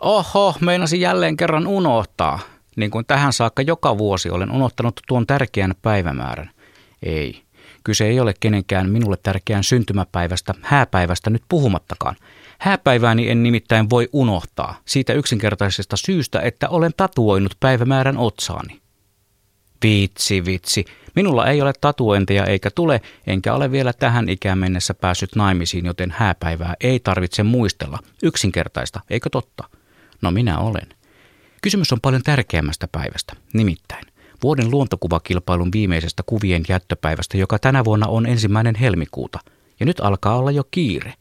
Oho, meinasin jälleen kerran unohtaa. Niin kuin tähän saakka joka vuosi olen unohtanut tuon tärkeän päivämäärän. Ei, kyse ei ole kenenkään minulle tärkeän syntymäpäivästä, hääpäivästä nyt puhumattakaan. Hääpäivääni en nimittäin voi unohtaa siitä yksinkertaisesta syystä, että olen tatuoinut päivämäärän otsaani. Vitsi, vitsi. Minulla ei ole tatuointeja eikä tule, enkä ole vielä tähän ikään mennessä päässyt naimisiin, joten hääpäivää ei tarvitse muistella. Yksinkertaista, eikö totta? No minä olen. Kysymys on paljon tärkeämmästä päivästä, nimittäin vuoden luontokuvakilpailun viimeisestä kuvien jättöpäivästä, joka tänä vuonna on ensimmäinen helmikuuta. Ja nyt alkaa olla jo kiire.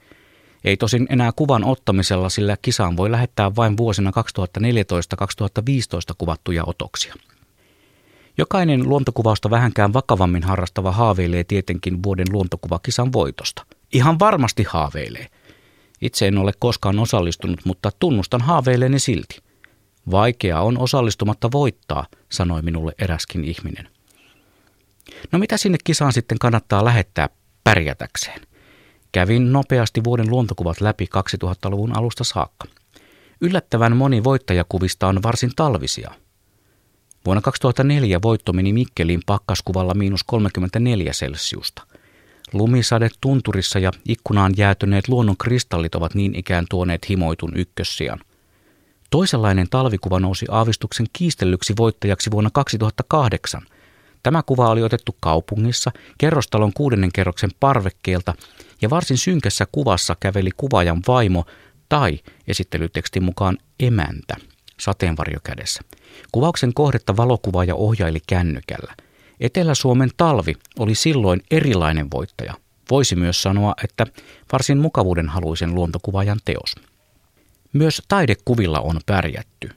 Ei tosin enää kuvan ottamisella, sillä kisaan voi lähettää vain vuosina 2014-2015 kuvattuja otoksia. Jokainen luontokuvausta vähänkään vakavammin harrastava haaveilee tietenkin vuoden luontokuvakisan voitosta. Ihan varmasti haaveilee. Itse en ole koskaan osallistunut, mutta tunnustan haaveilleeni silti. Vaikea on osallistumatta voittaa, sanoi minulle eräskin ihminen. No mitä sinne kisaan sitten kannattaa lähettää pärjätäkseen? Kävin nopeasti vuoden luontokuvat läpi 2000-luvun alusta saakka. Yllättävän moni voittajakuvista on varsin talvisia – Vuonna 2004 voitto meni Mikkelin pakkaskuvalla miinus 34 celsiusta. Lumisade tunturissa ja ikkunaan jäätyneet luonnon kristallit ovat niin ikään tuoneet himoitun ykkössian. Toisenlainen talvikuva nousi aavistuksen kiistellyksi voittajaksi vuonna 2008. Tämä kuva oli otettu kaupungissa, kerrostalon kuudennen kerroksen parvekkeelta, ja varsin synkässä kuvassa käveli kuvaajan vaimo tai esittelytekstin mukaan emäntä sateenvarjo kädessä. Kuvauksen kohdetta valokuvaaja ohjaili kännykällä. Etelä-Suomen talvi oli silloin erilainen voittaja. Voisi myös sanoa, että varsin mukavuuden haluisen luontokuvaajan teos. Myös taidekuvilla on pärjätty.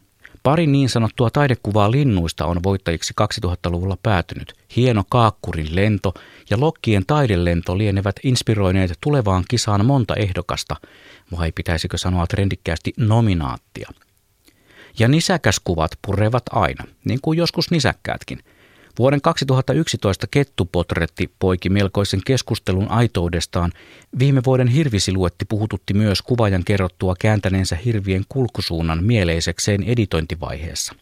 Pari niin sanottua taidekuvaa linnuista on voittajiksi 2000-luvulla päätynyt. Hieno Kaakkurin lento ja Lokkien taidelento lienevät inspiroineet tulevaan kisaan monta ehdokasta, vai pitäisikö sanoa trendikkäästi nominaattia – ja nisäkäskuvat purevat aina, niin kuin joskus nisäkkäätkin. Vuoden 2011 kettupotretti poiki melkoisen keskustelun aitoudestaan. Viime vuoden hirvisiluetti puhututti myös kuvajan kerrottua kääntäneensä hirvien kulkusuunnan mieleisekseen editointivaiheessa.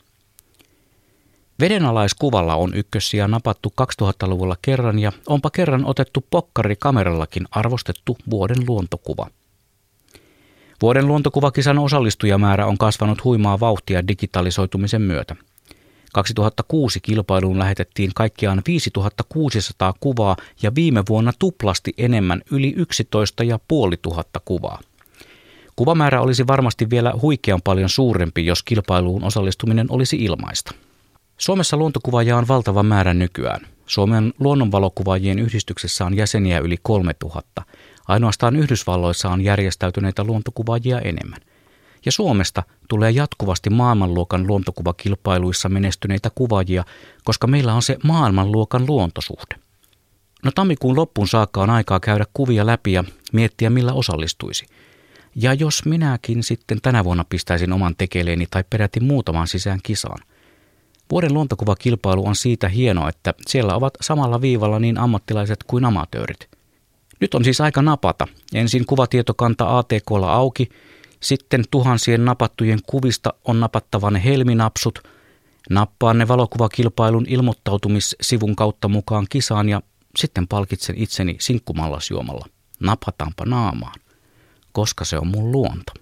Vedenalaiskuvalla on ykkössiä napattu 2000-luvulla kerran ja onpa kerran otettu pokkari kamerallakin arvostettu vuoden luontokuva – Vuoden luontokuvakisan osallistujamäärä on kasvanut huimaa vauhtia digitalisoitumisen myötä. 2006 kilpailuun lähetettiin kaikkiaan 5600 kuvaa ja viime vuonna tuplasti enemmän yli 11 500 kuvaa. Kuvamäärä olisi varmasti vielä huikean paljon suurempi, jos kilpailuun osallistuminen olisi ilmaista. Suomessa luontokuvaajia on valtava määrä nykyään. Suomen luonnonvalokuvaajien yhdistyksessä on jäseniä yli 3000. Ainoastaan Yhdysvalloissa on järjestäytyneitä luontokuvaajia enemmän. Ja Suomesta tulee jatkuvasti maailmanluokan luontokuvakilpailuissa menestyneitä kuvaajia, koska meillä on se maailmanluokan luontosuhde. No tammikuun loppuun saakka on aikaa käydä kuvia läpi ja miettiä millä osallistuisi. Ja jos minäkin sitten tänä vuonna pistäisin oman tekeleeni tai peräti muutaman sisään kisaan. Vuoden luontokuvakilpailu on siitä hieno, että siellä ovat samalla viivalla niin ammattilaiset kuin amatöörit – nyt on siis aika napata. Ensin kuvatietokanta ATKlla auki, sitten tuhansien napattujen kuvista on napattava ne helminapsut, nappaan ne valokuvakilpailun ilmoittautumissivun kautta mukaan kisaan ja sitten palkitsen itseni sinkkumallasjuomalla. Napataanpa naamaan, koska se on mun luonto.